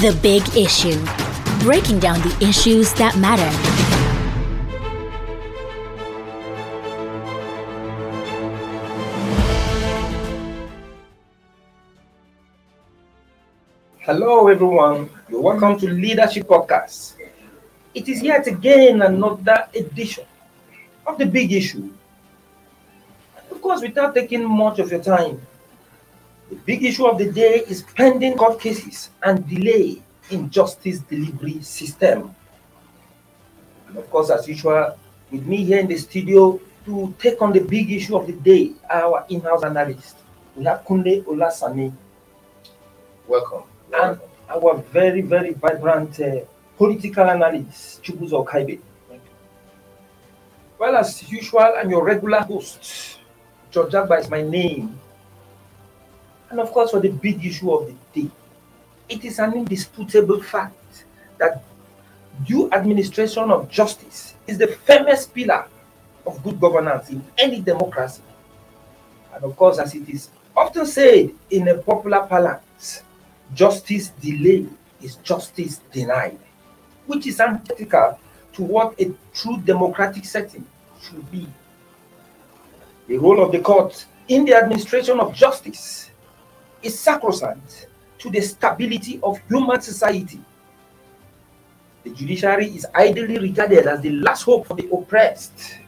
The Big Issue. Breaking down the issues that matter. Hello, everyone. Welcome to Leadership Podcast. It is yet again another edition of the big issue. Of course, without taking much of your time, the big issue of the day is pending court cases and delay in justice delivery system. And of course, as usual, with me here in the studio to take on the big issue of the day, our in-house analyst, we have Kunle Olasani. Welcome. And our very, very vibrant uh, political analyst, Chibuzo Ukaibe. Well, as usual, I'm your regular host. George Agba is my name. And of course, for the big issue of the day, it is an indisputable fact that due administration of justice is the firmest pillar of good governance in any democracy. And of course, as it is often said in a popular parlance, justice delayed is justice denied, which is antithetical to what a true democratic setting should be. The role of the court in the administration of justice is sacrosanct to the stability of human society. The judiciary is ideally regarded as the last hope for the oppressed,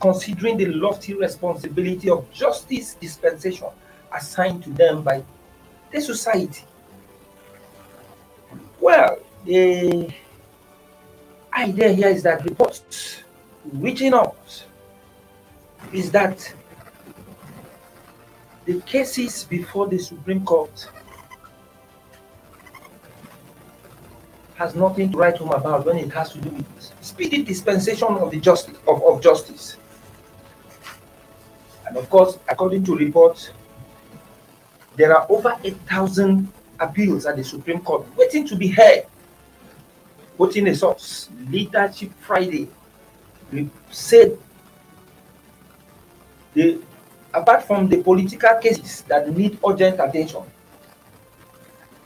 considering the lofty responsibility of justice dispensation assigned to them by the society. Well, the idea here is that reports reaching out is that the cases before the Supreme Court has nothing to write home about when it has to do with speedy dispensation of the justice of, of justice. And of course, according to reports, there are over 8,000 appeals at the Supreme Court waiting to be heard. Quoting a source, Leadership Friday said the apart from the political cases that need urgent attention,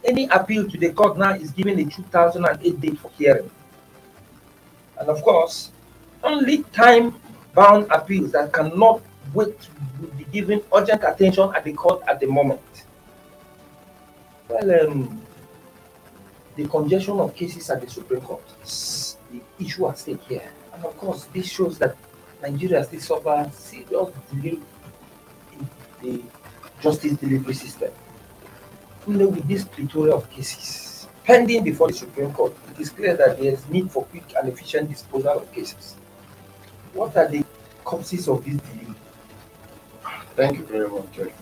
any appeal to the court now is given a 2008 date for hearing. And of course, only time bound appeals that cannot wait will be given urgent attention at the court at the moment. Well, um, the congestion of cases at the Supreme Court is the issue at stake here. And of course, this shows that Nigeria still suffers serious delay the justice delivery system. Even with this plethora of cases pending before the Supreme Court, it is clear that there is need for quick and efficient disposal of cases. What are the causes of this delay? Thank you very much, Judge.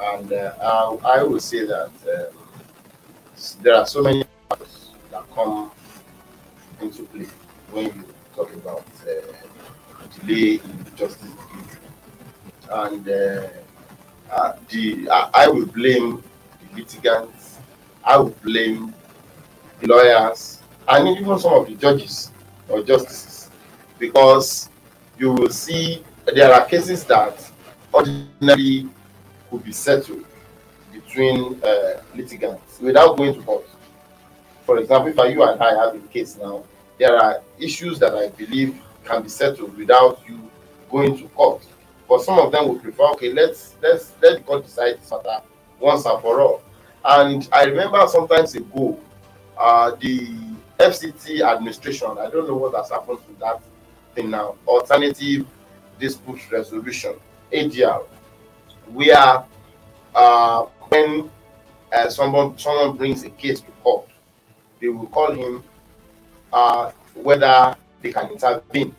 And uh, I, I would say that um, there are so many factors that come into play when you talk about uh, delay in justice. And uh, uh, the I, I will blame the litigants, I will blame the lawyers, and even some of the judges or justices, because you will see there are cases that ordinarily could be settled between uh, litigants without going to court. For example, if you and I have a case now, there are issues that I believe can be settled without you going to court. But some of them would prefer, okay, let's let's let court decide this matter once and for all. And I remember sometimes ago, uh, the FCT administration, I don't know what has happened to that thing now, alternative dispute resolution, ADR, where uh, when uh, someone someone brings a case to court, they will call him uh, whether they can intervene.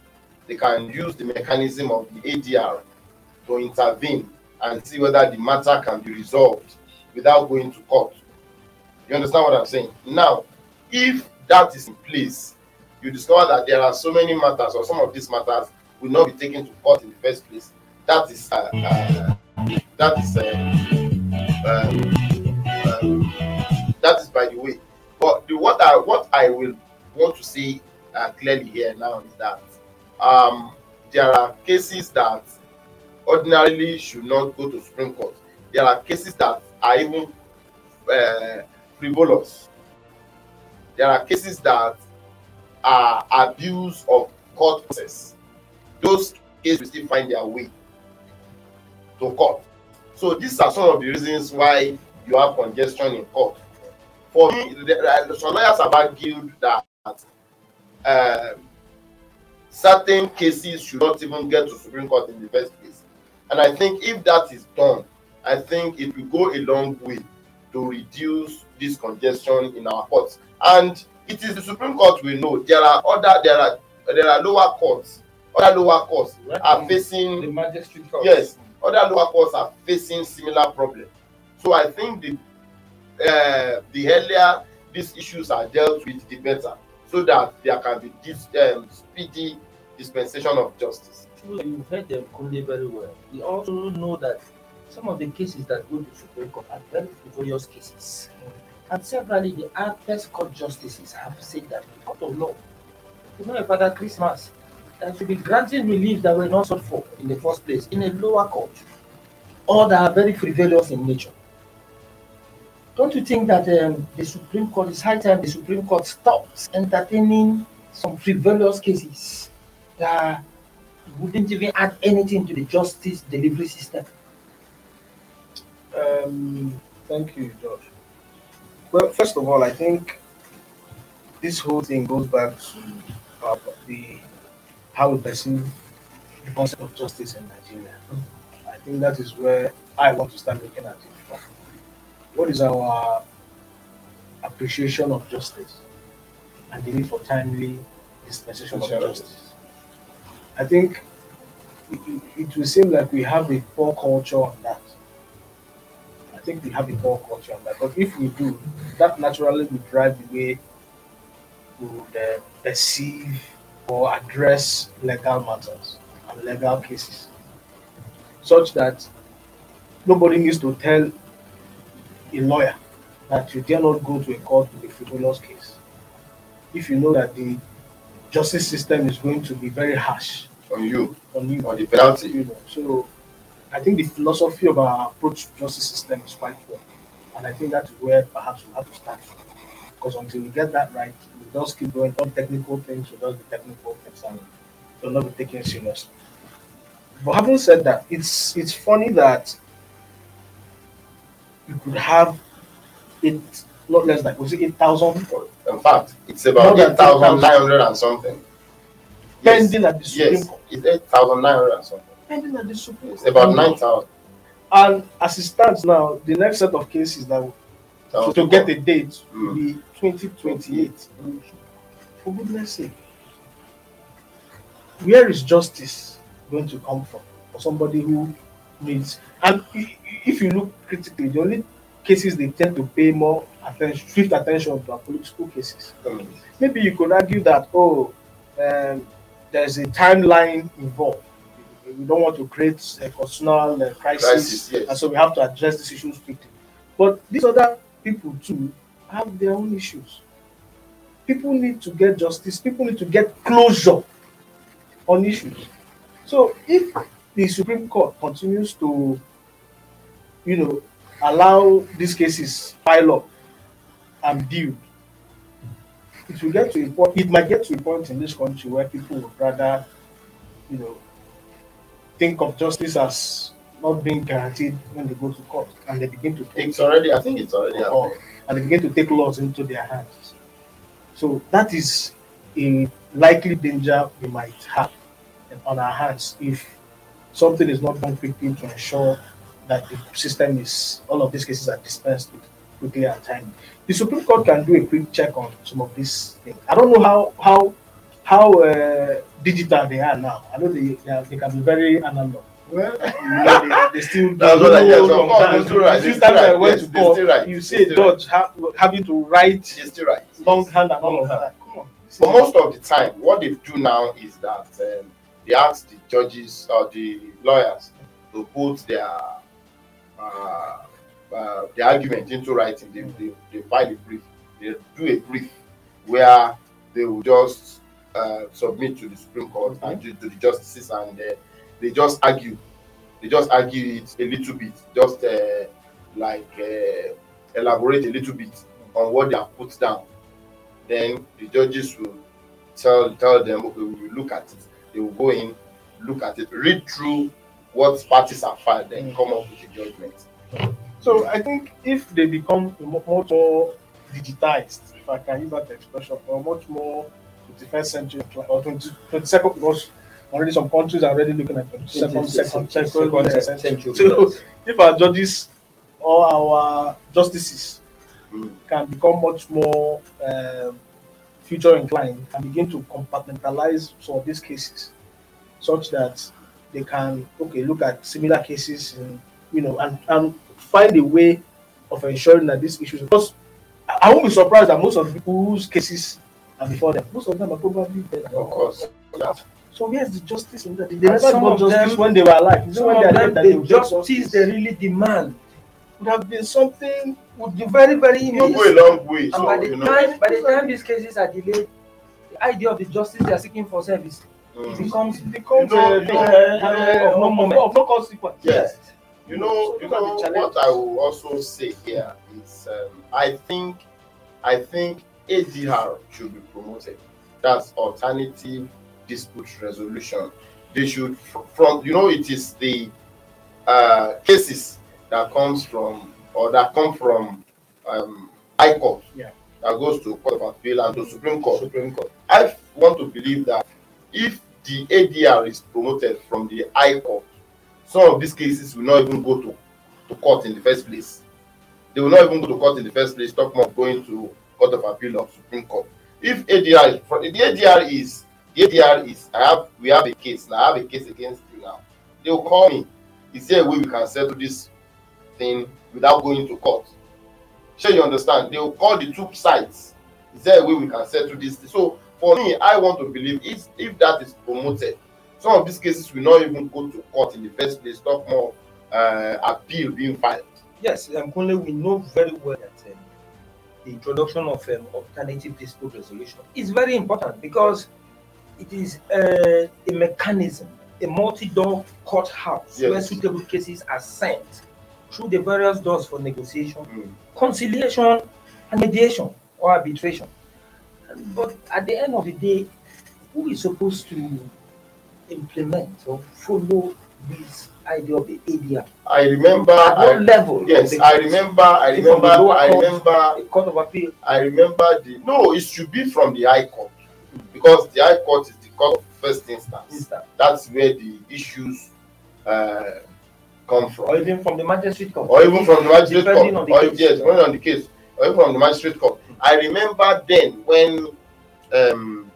They can use the mechanism of the ADR to intervene and see whether the matter can be resolved without going to court. You understand what I'm saying? Now, if that is in place, you discover that there are so many matters, or some of these matters will not be taken to court in the first place. That is uh, uh, that is uh, um, that is by the way. But the, what I what I will want to say uh, clearly here now is that um, there are cases that ordinarily should not go to Supreme Court. There are cases that are even uh, frivolous. there are cases that are abuse of court process. Those cases will still find their way to court. So these are some of the reasons why you have congestion in court. For me, the, some lawyers have argued that um, certain cases should not even get to Supreme Court in the first place. And I think if that is done, I think it will go a long way to reduce this congestion in our courts. And it is the Supreme Court we know. There are other there are there are lower courts. Other lower courts Right. are facing the magistrate court. yes, other lower courts are facing similar problems. So I think the uh, the earlier these issues are dealt with, the better, so that there can be this um, speedy dispensation of justice. You heard them Kunle very well. We also know that some of the cases that go to the Supreme Court are very frivolous cases. And severally, the highest court justices have said that the court of law, you know, Father Christmas, that should be granting relief that were not sought for in the first place in a lower court, or that are very frivolous in nature. Don't you think that um, the Supreme Court, it's high time the Supreme Court stops entertaining some frivolous cases that wouldn't even add anything to the justice delivery system? Um, thank you, George. Well, first of all, I think this whole thing goes back to uh, the how we perceive the concept of justice in Nigeria. I think that is where I want to start looking at it from. What is our appreciation of justice and the need for timely dispensation of justice? I think it, it, will seem like we have a poor culture on that. I think we have a poor culture on that. But if we do, that naturally will drive the way we would uh, perceive or address legal matters and legal cases, such that nobody needs to tell a lawyer that you dare not go to a court with a frivolous case. If you know that the justice system is going to be very harsh On you, on you, on the penalty. you know. So I think the philosophy of our approach to justice system is quite poor. And I think that is where perhaps we have to start from. Because until we get that right, we just keep going on technical things, we just the technical things and we will not be taken seriously. But having said that, it's it's funny that you could have it not less than was it eight thousand people In fact, it's about More than 8,900 and something. Yes, pending at the Supreme yes, Court. it's 8,900 and something. Pending at the Supreme It's Court. about 9,000. And as it stands now, the next set of cases that to, to get a date will be mm. 2028. For goodness sake. Where is justice going to come from for somebody who needs and if you look critically, the only cases they tend to pay more attention, swift attention to political cases. Um, Maybe you could argue that oh, um, there's a timeline involved. We don't want to create a constitutional uh, crisis Crisis, yes. and so we have to address these issues quickly. But these other people too have their own issues. People need to get justice. People need to get closure on issues. So if the Supreme Court continues to, you know, allow these cases pile up and build, it will get to a point. It might get to a point in this country where people would rather, you know, think of justice as not being guaranteed when they go to court, and they begin to take It's already, I think it's already or, and they begin to take laws into their hands. So that is a likely danger we might have on our hands if something is not done quickly to ensure that the system is all of these cases are dispensed with quickly and timely. The Supreme Court can do a quick check on some of these things. I don't know how how how uh, digital they are now. I know they they, are, they can be very analog. Well, You know, they, they still That's what I do guess. hold Of on course, time. they're still right. A They're still times I right. went Yes, to they're court, right. you They're see a still right. judge ha- having to write You're still right. longhand and all of that. Come on. But most of the time, what they do now is that um, they ask the judges or the lawyers to put their uh, uh, the argument into writing. They, they, they file a brief. They do a brief where they will just uh, submit to the Supreme Court and to, to the justices, and uh, they just argue. They just argue it a little bit, just uh, like uh, elaborate a little bit on what they have put down then the judges will tell tell them, okay, we will look at it. They will go in, look at it, read through what parties are filed, then Mm. come up with a judgment. So I think if they become much more digitized, if I can use that expression, or much more 21st century or 22nd, because already some countries are already looking at 22nd, second, second, Second century. century. So if our judges or our justices Mm. can become much more um, future inclined and begin to compartmentalize some of these cases such that they can okay look at similar cases and you know and, and find a way of ensuring that these issues because I, I won't be surprised that most of the people whose cases are before them most of them are probably dead Of course. Yeah. so where's the justice in that they never some got of justice them- when they were alive It's Some when of they are them, dead that the they will justice they really demand would have been something would be very, very You go a long way. And So, by the you know, time by the time these cases are delayed, the idea of the justice they are seeking for service mm. becomes it becomes You know, uh, you thing, know, uh, of no moment. of no consequence Yes. You know, you know what. I will also say here is um, I think I think ADR should be promoted. That's alternative dispute resolution. They should from you know it is the uh, cases that comes from or that come from um, High Court Yeah. that goes to Court of Appeal and to Supreme Court. Supreme Court. I want to believe that if the ADR is promoted from the High Court, some of these cases will not even go to, to court in the first place. They will not even go to court in the first place, talk of going to Court of Appeal or Supreme Court. If ADR is the ADR is the ADR is I have we have a case now, I have a case against you now. They will call me. Is there a way we can settle this thing without going to court? Sure, you understand? They will call the two sides. Is there a way we can settle this? So for me, I want to believe if if that is promoted, some of these cases will not even go to court in the first place. Talk more uh, appeal being filed. Yes, um, Kunle, we know very well that um, the introduction of um, alternative dispute resolution is very important because it is uh, a mechanism, a multi-door courthouse Yes. where suitable cases are sent through the various doors for negotiation, Mm. conciliation, and mediation or arbitration. But at the end of the day, who is supposed to implement or follow this idea of the ADR? I remember. At what I, level? yes, I remember. I Is it from remember. I remember. the Court of Appeal. I remember the no. It should be from the High Court because the High Court is the court of first instance. instance, That's where the issues uh, come from. or even from the magistrate court, or even from the magistrate court, or yes, depending on the case, from the magistrate court. I remember then when um,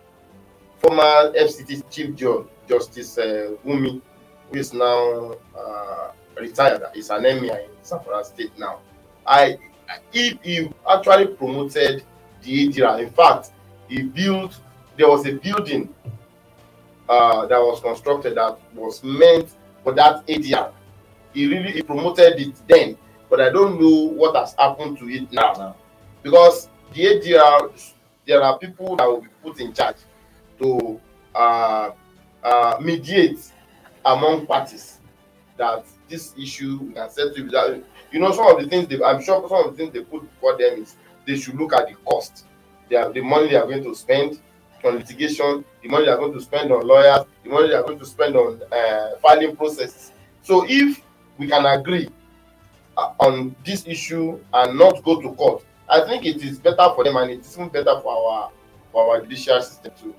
former FCT Chief Judge Justice uh, Gummi, who is now uh, retired, is an emir in Zamfara State now. I he, he actually promoted the ADRA. In fact, he built there was a building uh, that was constructed that was meant for that ADR he really he promoted it then but i don't know what has happened to it now. Because the adr there are people that will be put in charge to uh, uh, mediate among parties that this issue we can settle without you know some of the things they i'm sure some of the things they put before them is they should look at the cost. They are the money they are going to spend on litigation the money they are going to spend on lawyers the money they are going to spend on uh, filing processes. So if we can agree on this issue and not go to court i think it is better for them and it is even better for our for our judicial system too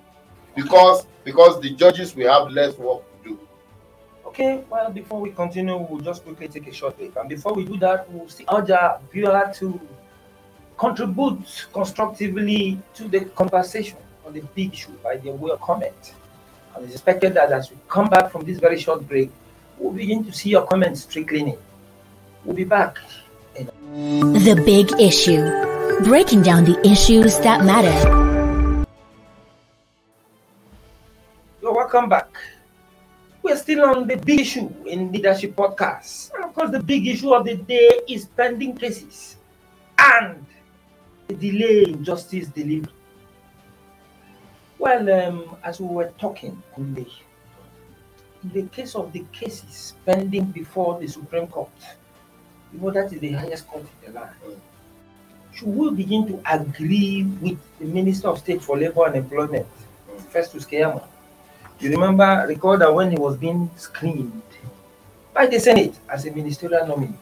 because because the judges will have less work to do Okay, well, before we continue, we'll just quickly take a short break. And before we do that, we'll see Alja Viola to contribute constructively to the conversation on the big issue by their way of comment. And it's expected that as we come back from this very short break, we'll begin to see your comments trickling in. We'll be back. The Big Issue. Breaking down the issues that matter. You're welcome back. We're still on the big issue in Leadership Podcast. And of course, the big issue of the day is pending cases and the delay in justice delivery. Well, um, as we were talking, in the case of the cases pending before the Supreme Court, you know that is the highest court in the land. should we begin to agree with the Minister of State for Labor and Employment, Festus Keyamo? You remember, recall that when he was being screened by the Senate as a ministerial nominee,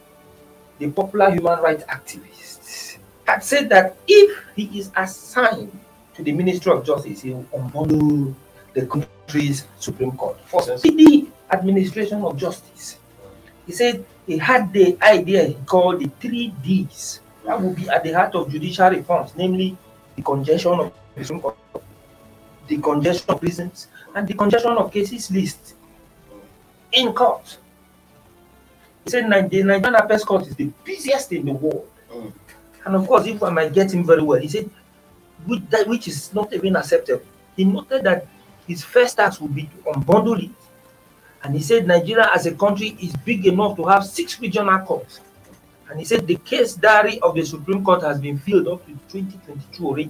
the popular human rights activist had said that if he is assigned to the Ministry of Justice, he will unbundle the country's Supreme Court for speedy administration of justice. He said he had the idea he called the three Ds that would be at the heart of judicial reforms, namely the congestion of the the congestion of prisons, and the congestion of cases list in court. He said the Nigerian Appellate Court is the busiest in the world. Mm. And of course, if I might get him very well, he said, which, that, which is not even acceptable. He noted that his first task would be to unbundle it. And he said Nigeria as a country is big enough to have six regional courts. And he said the case diary of the Supreme Court has been filled up to 2022 already,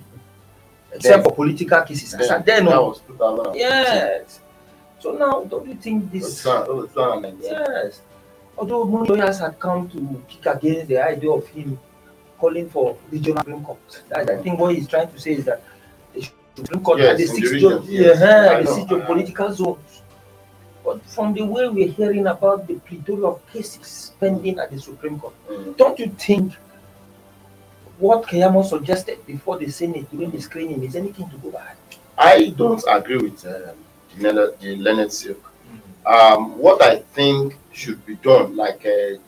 except Then- for political cases. Then, then, that was 2000. yes. So now, don't you think this? Not, not Yes. Although most lawyers had come to kick against the idea of him calling for regional Supreme Court. That, I think what he's trying to say is that the Supreme Court Yes, the in the six, region, jo- yes. yeah, I the six I know. geopolitical zones. But from the way we're hearing about the plethora of cases pending at the Supreme Court, Mm. don't you think what Keyamo suggested before the Senate during the screening is anything to go by? I don't agree with um, the, Leonard- the learned silk. Um, what I think should be done, like uh,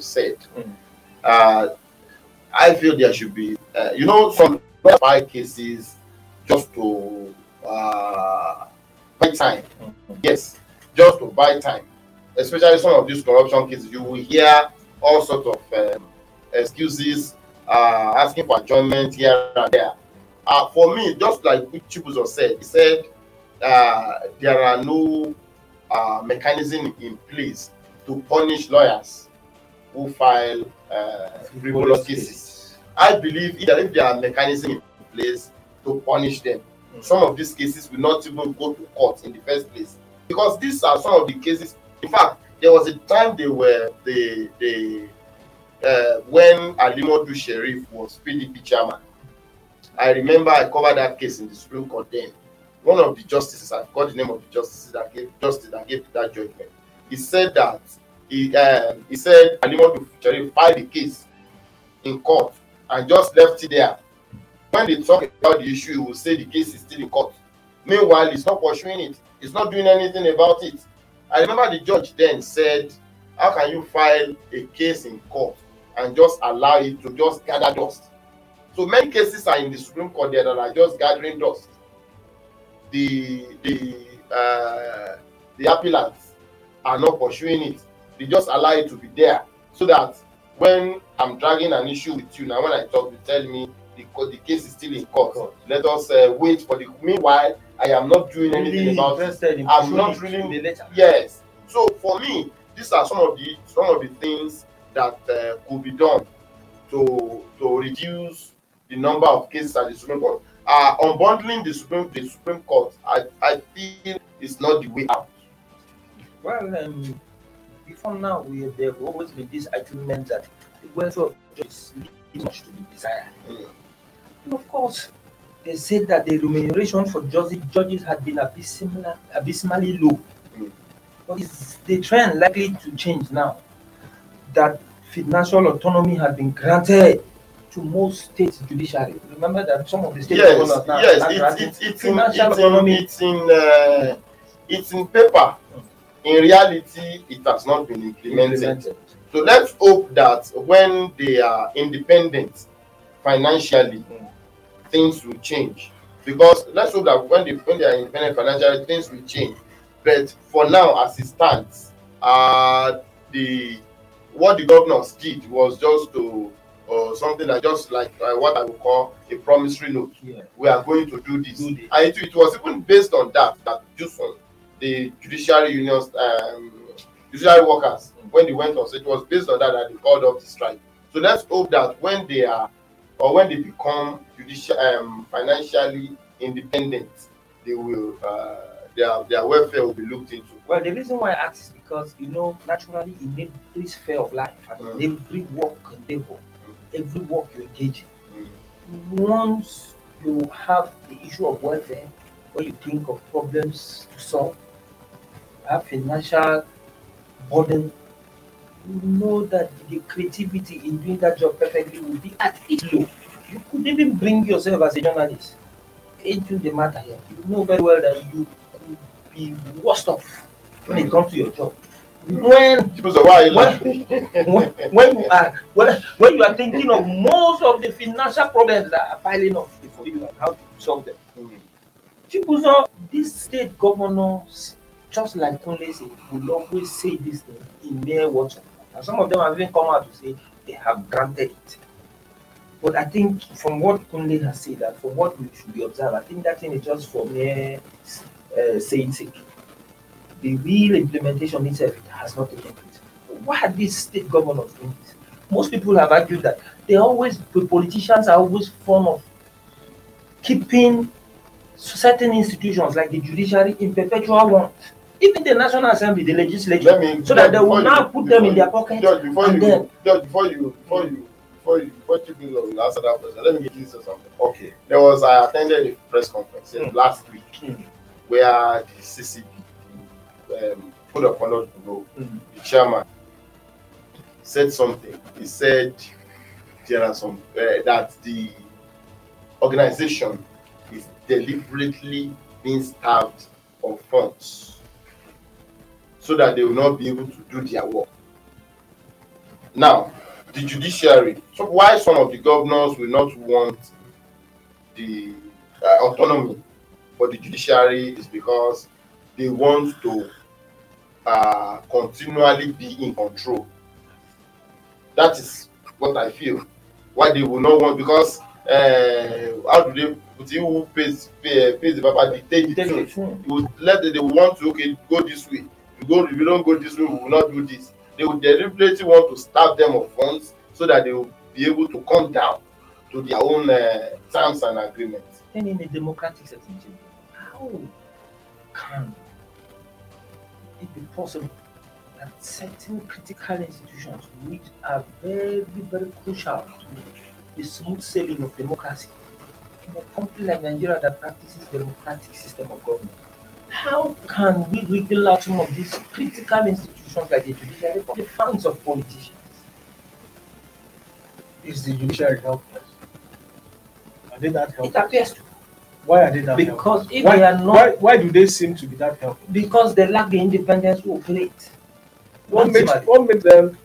said, Mm. uh, I feel there should be, uh, you know, some buy cases just to uh, buy time. Yes, just to buy time. Especially some of these corruption cases, you will hear all sorts of um, excuses, uh, asking for adjournment here and there. Uh, for me, just like Chibuzo said, he said uh, there are no uh, mechanism in place to punish lawyers who file uh, frivolous cases. I believe if there are mechanisms in place to punish them, Mm. some of these cases will not even go to court in the first place because these are some of the cases. In fact, there was a time they were the the uh, when Ali Modu Sheriff was PDP chairman. I remember I covered that case in the Supreme Court then. One of the justices, I forgot the name of the justices that gave justice that gave that judgment. He said that he um, he said Ali Modu Sheriff filed the case in court and just left it there. When they talk about the issue, he will say the case is still in court. Meanwhile, he's not pursuing it. He's not doing anything about it. I remember the judge then said, "How can you file a case in court and just allow it to just gather dust?" So many cases are in the Supreme Court there that are just gathering dust. The the uh, the appellants are not pursuing it. They just allow it to be there so that when I'm dragging an issue with you now, when I talk, you tell me the, the case is still in court. Court. Let us uh, wait for the. Meanwhile, I am not doing anything about it. I'm not in the letter. Yes. So for me, these are some of the some of the things that uh, could be done to to reduce the number of cases at the Supreme Court. Uh, unbundling the Supreme the Supreme Court, I, I feel is not the way out. Well, um, before now, we have, there have always been this argument that the welfare of leaves much to be desired. Mm. And of course, they said that the remuneration for judges, judges had been abysmal, abysmally low. Mm. But is the trend likely to change now that financial autonomy has been granted to most states' judiciary? Remember that some of the states Yes, governors now are yes, it's, it's, it's in financial it's in it's in uh, it's in paper. In reality, it has not been implemented. implemented. So let's hope that when they are independent financially, Mm. Things will change. Because let's hope that when they when they are independent financially, things will change. But for now, as it stands, uh, the what the governors did was just to uh, something that just like uh, what I would call a promissory note. Yeah. We are going to do this, Do this. and it, it was even based on that that just the judiciary unions, um, judiciary workers, when they went on, so it was based on that that they called off the strike. So let's hope that when they are or when they become judicial, um, financially independent, they will uh, their their welfare will be looked into. Well, the reason why I ask is because you know, naturally, in every sphere of life, and Mm. every work endeavor, every work you engage in, Mm. once you have the issue of welfare, when you think of problems to solve, have financial burden, know that the creativity in doing that job perfectly will be at its low. You could even bring yourself as a journalist into the matter here. You know very well that you could be worst off when it comes to your job. When People say, why are you when, when, you are when, when you are thinking of most of the financial problems that are piling up before you and how to solve them. Know these state governors, just like Kunle said, will always say this thing in mere words. And some of them have even come out to say they have granted it. But I think from what Kunle has said and from what we should be observed, I think that thing is just for mere uh, saying sake. The real implementation itself has not taken place. Why are these state governors doing this? Most people have argued that they always, the politicians are always fond of keeping certain institutions like the judiciary in perpetual want. Even the National Assembly, the legislature, me so that they will before now put them in their pocket Judge, before you, then Judge, before you, before you, before you, before you will answer that question, let me give you something. okay. There was, I attended a press conference Mm. last week Mm. where the CCB um, put up on bureau, Mm. the chairman said something. He said there are some uh, that the organization is deliberately being starved of funds so that they will not be able to do their work. Now, the judiciary. So why some of the governors will not want the uh, autonomy for the judiciary is because they want to uh, continually be in control. That is what I feel. Why they will not want because uh, how do they put who pays pay, pays the papa dictate the Take tune. it. You let they want to okay go this way. Go if you don't go this way, we will not do this. They will deliberately want to starve them of funds so that they will be able to come down to their own uh, terms and agreements. And in a democratic setting, how can it be possible that certain critical institutions which are very, very crucial to the smooth sailing of democracy in a country like Nigeria that practices democratic system of government, how can we wiggle out some of these critical institutions like the judiciary from the funds of politicians? Is the judiciary helpless? Are they that It helpless? appears to Why are they that helpless? because if Why, they are not why, why do they seem to be that helpless? because they lack the independence to operate. What makes what makes them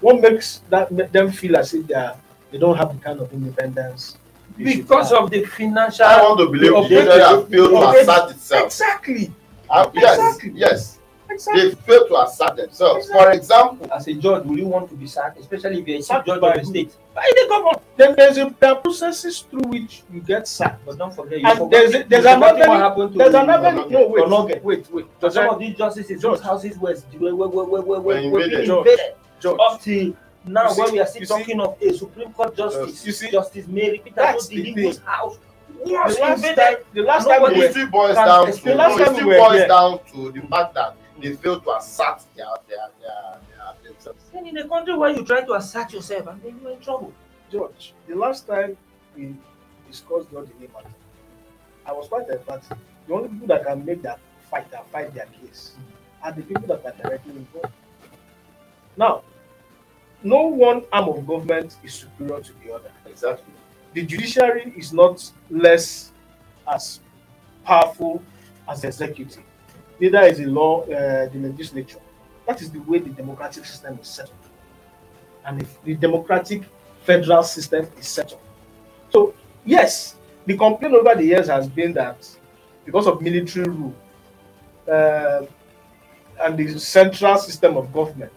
what makes that make them feel as if they are they don't have the kind of independence because of the financial I want to believe the Okay. judiciary has failed to Okay. assert itself. exactly Uh, yes, Exactly. yes, exactly they failed to assert themselves. For example, as a judge will you want to be sacked especially if you're a chief judge by of a state by the governor then there's a there are processes through which you get sacked. but don't forget you And forgot- there's a- there's you forgot another- what happened to There's another Onnoghen. no wait Onnoghen. wait wait for Judge, some of these justices Judge. whose houses were were were were were, were, Were were invaded. being Judge. invaded Judge, up till now see- when we are still you see- talking of a supreme court justice You see- justice mary peter That's Obi, the whose house was the last time the last time we it were, still boils can down to explain- last time we were boils here- down to the fact that they failed to assert their their their, their themselves. Then in a country where you try to assert yourself and then you're in trouble. George, the last time we discussed the Odili matter, I was quite emphatic. The only people that can make that fight and fight their case are the people that are directly involved. Now, no one arm of government is superior to the other. Exactly. The judiciary is not less as powerful as the executive. Neither is the law, uh, the legislature. That is the way the democratic system is set up. And if the democratic federal system is set up. So, yes, the complaint over the years has been that because of military rule uh, and the central system of government,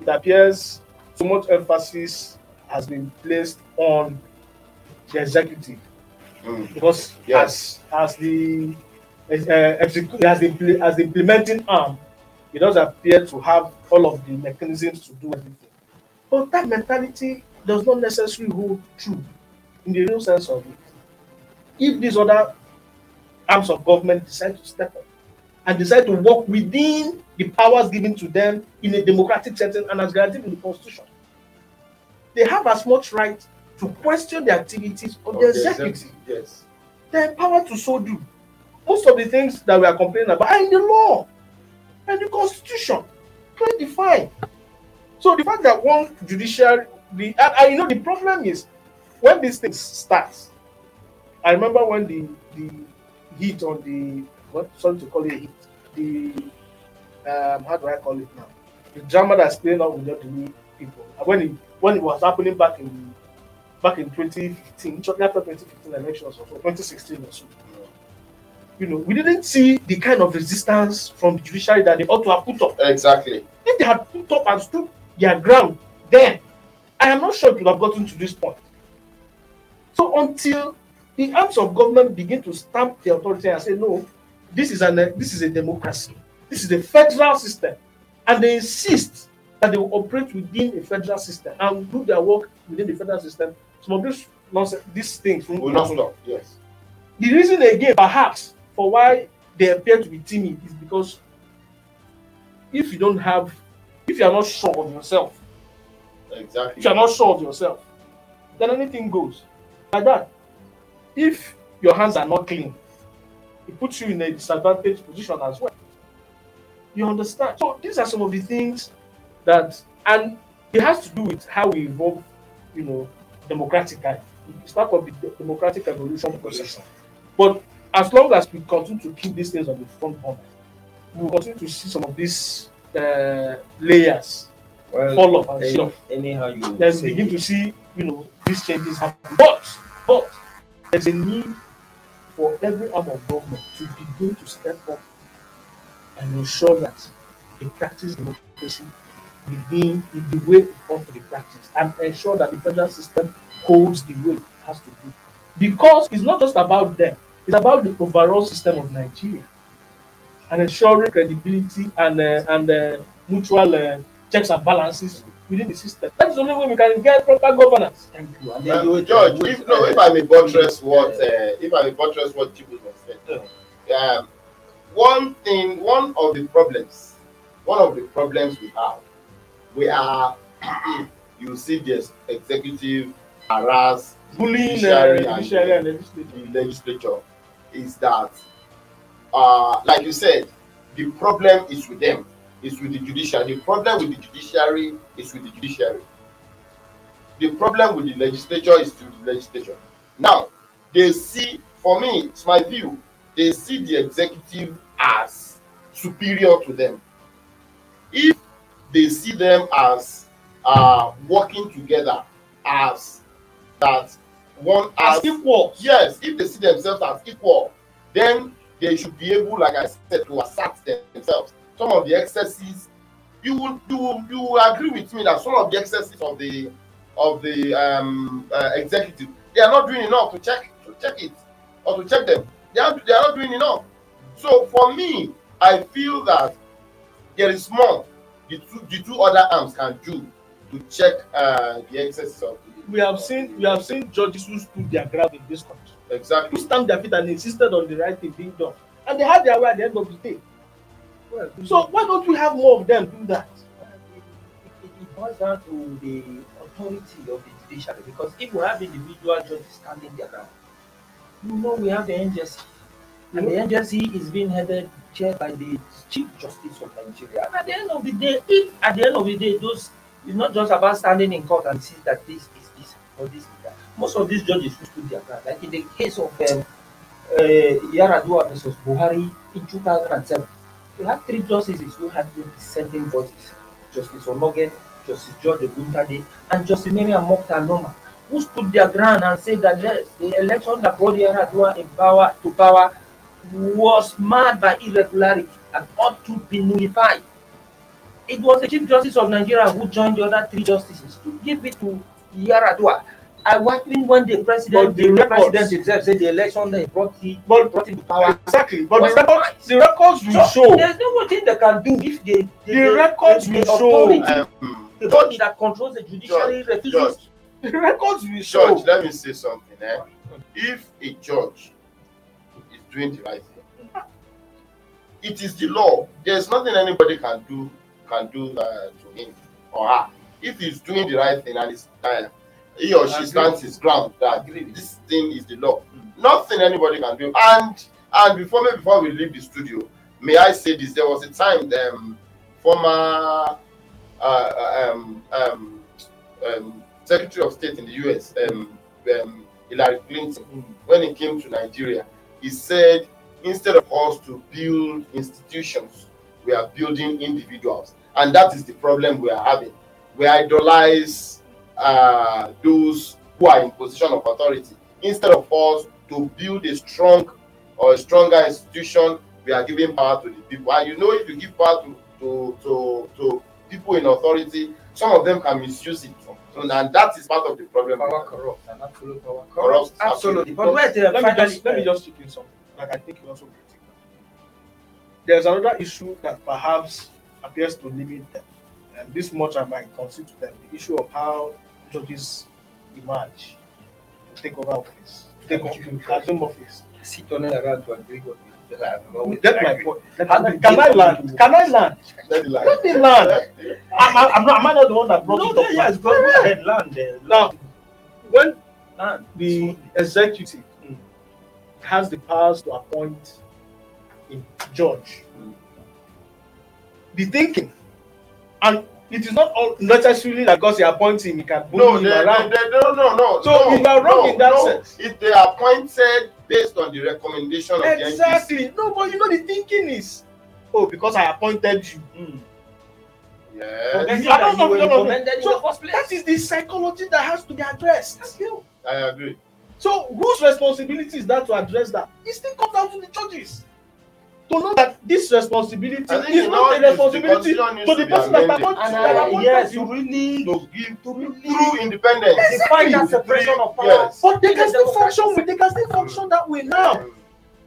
it appears so much emphasis has been placed on the executive Mm. because Yes. as as the uh, execu- as the as the implementing arm, it does appear to have all of the mechanisms to do everything. But that mentality does not necessarily hold true in the real sense of it. If these other arms of government decide to step up and decide to work within the powers given to them in a democratic setting and as guaranteed in the constitution, they have as much right to question the activities of Of the executive. Yes. They're empowered to so do. Most of the things that we are complaining about are in the law and the constitution, clearly defined. So the fact that one judiciary, the and, and you know the problem is when these things start. I remember when the the heat on the what sorry to call it heat, the um how do I call it now? The drama that's playing out with the people. When it when it was happening back in back in 2015, shortly after 2015 elections or so, 2016 or so. You know, we didn't see the kind of resistance from the judiciary that they ought to have put up. Exactly. If they had put up and stood their ground, then I am not sure it would have gotten to this point. So until the arms of government begin to stamp the authority and say, no, this is an uh, this is a democracy, this is a federal system, and they insist that they will operate within a federal system and do their work within the federal system, some of these nonsense, these things Will not stop. Yes. the reason again, perhaps, for why they appear to be timid is because if you don't have, if you are not sure of yourself, Exactly. if you are not sure of yourself, then anything goes. Like that. If your hands are not clean, it puts you in a disadvantaged position as well. You understand? So these are some of the things that, and it has to do with how we evolve, you know, democratically. It's part of the democratic evolution process. But as long as we continue to keep these things on the front burner, we will continue to see some of these uh, layers Well, fall off and any- off. anyhow you Then begin it. to see, you know, these changes happen. But, but there's a need for every arm of government to begin to step up and ensure that they practice democracy within in the way it ought to be practiced and ensure that the federal system holds the way it has to do. Because it's not just about them, it's about the overall system of Nigeria and ensuring credibility and uh, and uh, mutual uh, checks and balances within the system. That's the only way we can get proper governance. Thank you. And then Uh, you George, if no, if I may buttress what uh, if I may buttress what Chibu was saying, um, one thing, one of the problems, one of the problems we have, we are, you see this executive harass Bullying Judiciary uh, and- judiciary and legislature. the legislature is that, uh, like you said, the problem is with them, is with the judiciary. The problem with the judiciary is with the judiciary. The problem with the legislature is with the legislature. Now, they see, for me, it's my view, they see the executive as superior to them. If they see them as uh, working together, as that one As as equals. yes if they see themselves as equal then they should be able like i said to assert themselves some of the excesses you will you will you will agree with me that some of the excesses of the of the um uh, executive they are not doing enough to check to check it or to check them. They are they are not doing enough. So for me i feel that there is more the two the two other arms can do to check uh the excesses of the We have seen we have seen judges who stood their ground in this country, exactly. Who stamped their feet and insisted on the right thing being done, and they had their way at the end of the day. Well, So why don't we have more of them do that? it, it, it boils down to the authority of the judiciary because if we have individual judges standing their ground, you know we have the NJC. And the NJC is being headed chaired by the Chief Justice of Nigeria. And at the end of the day, if at the end of the day, those it's not just about standing in court and see that this is this or this is that. Most of these judges who stood their ground, like in the case of um, uh, Yar'Adua versus Buhari in 2007, you had three justices who had been dissenting voices. Justice Onnoghen, Justice George Oguntade, and Justice Mariam Mukhtar Noma, who stood their ground and said that the election that brought Yar'Adua in power to power was marred by irregularity and ought to be nullified. It was the Chief Justice of Nigeria who joined the other three justices to give it to Yar'Adua. I was even when the president, But the the, records- president himself said the election that brought, he, But- brought him to power Exactly. But was the records, right. the records will So, show. There's no thing they can do if they, they The records the, will the show. authority, um, the body that controls the judiciary refuses. George, The records will show. Judge, let me say something. Eh? If a judge is doing the right thing, it is the law. There's nothing anybody can do can do uh, to him or her. If he's doing the right thing and is uh, he or she stands his ground that this thing is the law. Mm. Nothing anybody can do. And and before me before we leave the studio, may I say this? There was a time um, former uh, um, um, um, Secretary of State in the U.S. Um, um, Hillary Clinton Mm. when he came to Nigeria, he said instead of us to build institutions, we are building individuals, and that is the problem we are having. We idolize uh, those who are in position of authority instead of us to build a strong or a stronger institution. We are giving power to the people, and you know if you give power to to to, to people in authority, some of them can misuse it. So, and that is part of the problem. Power corrupt and absolute power Corrupt, corrupt. Absolutely. But where the let me finally, just let me just chip in something like I think you also critique. There's another issue that perhaps appears to limit them, and this much I might concede to them: the issue of how judges emerge to take over office, to take to assume office. sit on it around to agree with. You Get my point. Can, me can I land? Can I land? Let me lie. Let me land. I'm, I'm, not. Am I not the one that brought No, it up? yes, go go ahead, land there. Now, when land. the executive Mm. has the powers to appoint a judge. Mm. The thinking, and it is not all necessarily that because he appoints him, he can bully No, him they, they, around. they, no, no, no. So no, you are wrong no, in that no. sense. If they are appointed based on the recommendation of the NJC, Exactly. No, but you know the thinking is, oh, because I appointed you. Mm. yes, Forgetting I don't that know, you were no, no, no. So the first place. That is the psychology that has to be addressed. I agree. So whose responsibility is that to address that? It still comes down to the judges. To know that this responsibility I think is not a responsibility the to to the person that amended. appointed And that uh, appointed yes, you. to really To give to really true independence. define that separation of power. Yes. But they can In still function with they can still function that way now.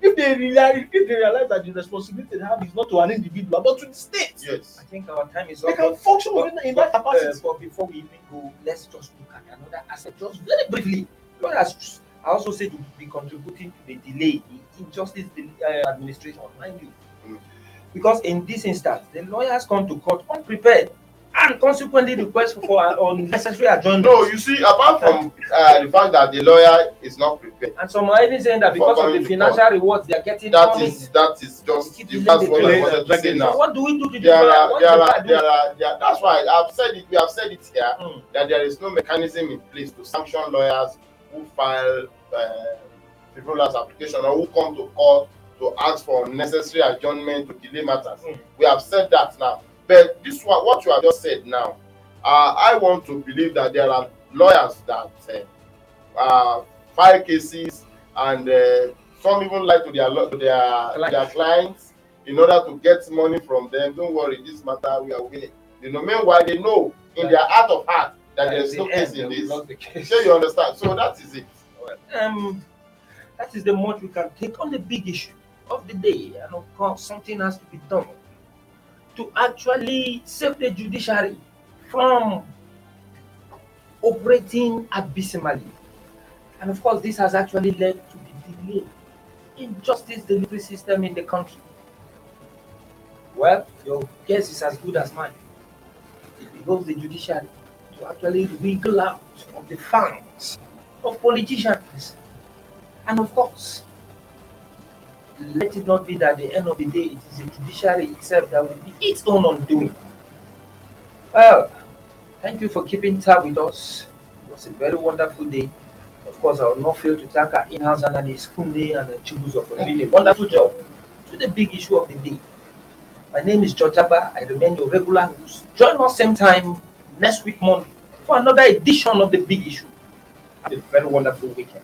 If they realize if they realize that the responsibility they have is not to an individual but to the state. Yes. I think our time is up They up. can function within in that But, uh, capacity. but before we even go, let's just look at another aspect, just very briefly. Not as I also said, it will be contributing to the delay, the injustice uh, administration, mind you. Mm. Because in this instance, the lawyers come to court unprepared and consequently request for an unnecessary adjournment. No, you see, apart from uh, the fact that the lawyer is not prepared, And some are even saying that because of the financial rewards they are getting, that is it. that is just the that's what I wanted to say the- So now. what do we do to the There are what there the are lawyer do? there are there, that's why I've said it. We have said it here Mm. that there is no mechanism in place to sanction lawyers who file uh, frivolous application or who come to court to ask for unnecessary adjournment to delay matters. Mm. We have said that now. But this one, what you have just said now, uh, I want to believe that there are lawyers that uh, uh, file cases and uh, some even lie to their to their Client. their clients in order to get money from them. Don't worry, this matter we are winning. You know, meanwhile they know in their heart of heart that At there's the no case in this. the case. Sure, you understand. So that is it. um, that is the much we can take on the big issue of the day. And of course, something has to be done to actually save the judiciary from operating abysmally. And of course, this has actually led to the delay in justice delivery system in the country. Well, your guess is as good as mine. It involves the judiciary to actually wiggle out of the fangs of politicians. And of course, let it not be that at the end of the day it is the judiciary itself that will be its own undoing. Well, thank you for keeping tab with us. It was a very wonderful day. Of course, I will not fail to thank our in-house analyst Kunle and the Chibuzo for doing a wonderful job to the big issue of the day. My name is George Abba. I remain your regular host. Join us same time next week Monday for another edition of the big issue. Have a very wonderful weekend.